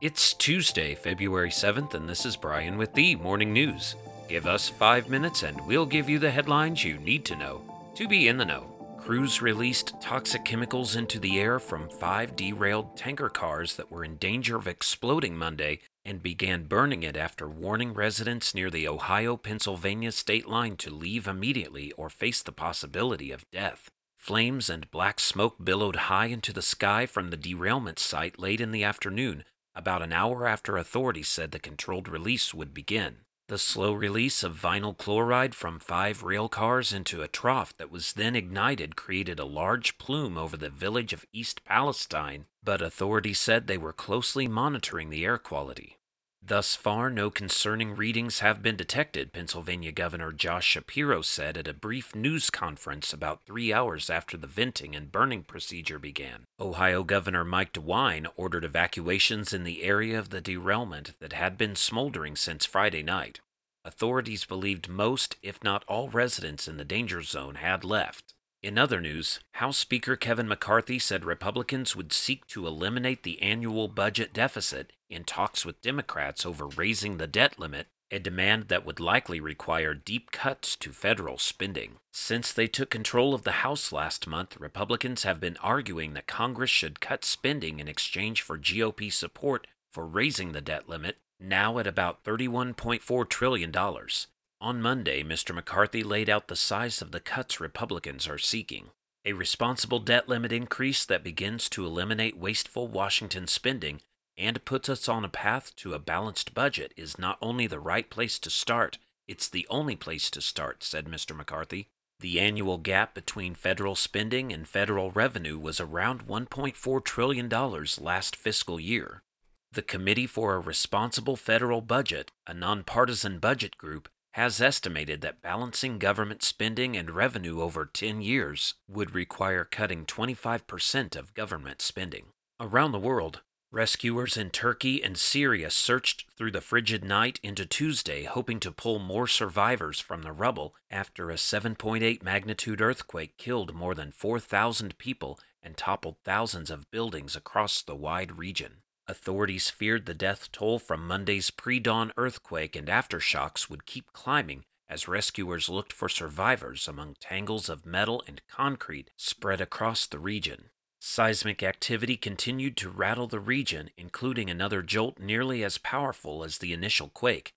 It's Tuesday, February 7th, and this is Brian with the Morning News. Give us five minutes and we'll give you the headlines you need to know to be in the know. Crews released toxic chemicals into the air from five derailed tanker cars that were in danger of exploding Monday and began burning it after warning residents near the Ohio Pennsylvania state line to leave immediately or face the possibility of death. Flames and black smoke billowed high into the sky from the derailment site late in the afternoon, about an hour after authorities said the controlled release would begin. The slow release of vinyl chloride from five rail cars into a trough that was then ignited created a large plume over the village of East Palestine, but authorities said they were closely monitoring the air quality. Thus far, no concerning readings have been detected, Pennsylvania Governor Josh Shapiro said at a brief news conference about three hours after the venting and burning procedure began. Ohio Governor Mike DeWine ordered evacuations in the area of the derailment that had been smoldering since Friday night. Authorities believed most, if not all, residents in the danger zone had left. In other news, House Speaker Kevin McCarthy said Republicans would seek to eliminate the annual budget deficit in talks with Democrats over raising the debt limit, a demand that would likely require deep cuts to federal spending. Since they took control of the House last month, Republicans have been arguing that Congress should cut spending in exchange for GOP support for raising the debt limit, now at about $31.4 trillion. On Monday, Mr. McCarthy laid out the size of the cuts Republicans are seeking. A responsible debt limit increase that begins to eliminate wasteful Washington spending and puts us on a path to a balanced budget is not only the right place to start, it's the only place to start, said Mr. McCarthy. The annual gap between federal spending and federal revenue was around $1.4 trillion last fiscal year. The Committee for a Responsible Federal Budget, a nonpartisan budget group, has estimated that balancing government spending and revenue over 10 years would require cutting 25% of government spending. Around the world, rescuers in Turkey and Syria searched through the frigid night into Tuesday, hoping to pull more survivors from the rubble after a 7.8 magnitude earthquake killed more than 4,000 people and toppled thousands of buildings across the wide region. Authorities feared the death toll from Monday's pre dawn earthquake and aftershocks would keep climbing as rescuers looked for survivors among tangles of metal and concrete spread across the region. Seismic activity continued to rattle the region, including another jolt nearly as powerful as the initial quake.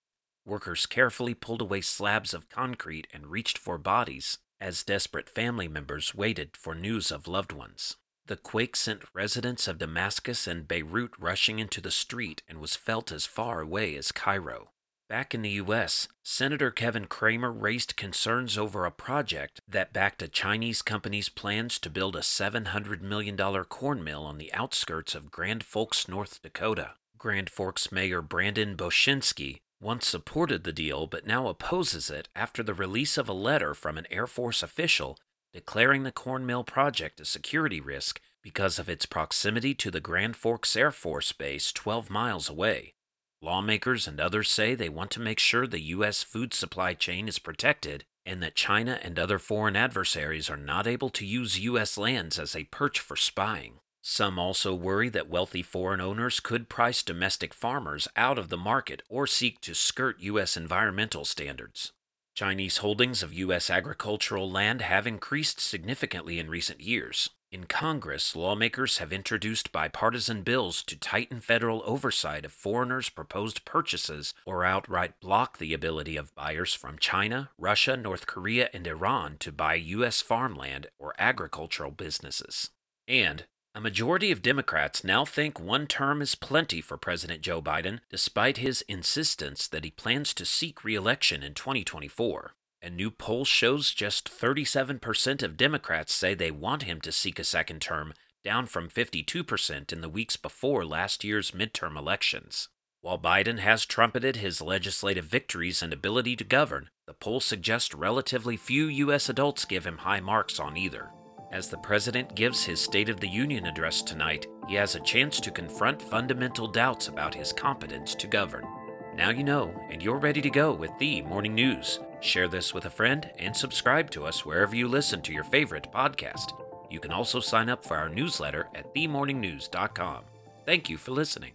Workers carefully pulled away slabs of concrete and reached for bodies as desperate family members waited for news of loved ones. The quake sent residents of Damascus and Beirut rushing into the street and was felt as far away as Cairo. Back in the U.S., Senator Kevin Cramer raised concerns over a project that backed a Chinese company's plans to build a $700 million corn mill on the outskirts of Grand Forks, North Dakota. Grand Forks Mayor Brandon Bochenski once supported the deal but now opposes it after the release of a letter from an Air Force official declaring the corn mill project a security risk because of its proximity to the Grand Forks Air Force Base 12 miles away. Lawmakers and others say they want to make sure the U.S. food supply chain is protected and that China and other foreign adversaries are not able to use U.S. lands as a perch for spying. Some also worry that wealthy foreign owners could price domestic farmers out of the market or seek to skirt U.S. environmental standards. Chinese holdings of U.S. agricultural land have increased significantly in recent years. In Congress, lawmakers have introduced bipartisan bills to tighten federal oversight of foreigners' proposed purchases or outright block the ability of buyers from China, Russia, North Korea, and Iran to buy U.S. farmland or agricultural businesses. And a majority of Democrats now think one term is plenty for President Joe Biden, despite his insistence that he plans to seek re election in 2024. A new poll shows just 37% of Democrats say they want him to seek a second term, down from 52% in the weeks before last year's midterm elections. While Biden has trumpeted his legislative victories and ability to govern, the poll suggests relatively few U.S. adults give him high marks on either. As the president gives his State of the Union address tonight, he has a chance to confront fundamental doubts about his competence to govern. Now you know, and you're ready to go with the morning news. Share this with a friend and subscribe to us wherever you listen to your favorite podcast. You can also sign up for our newsletter at themorningnews.com. Thank you for listening.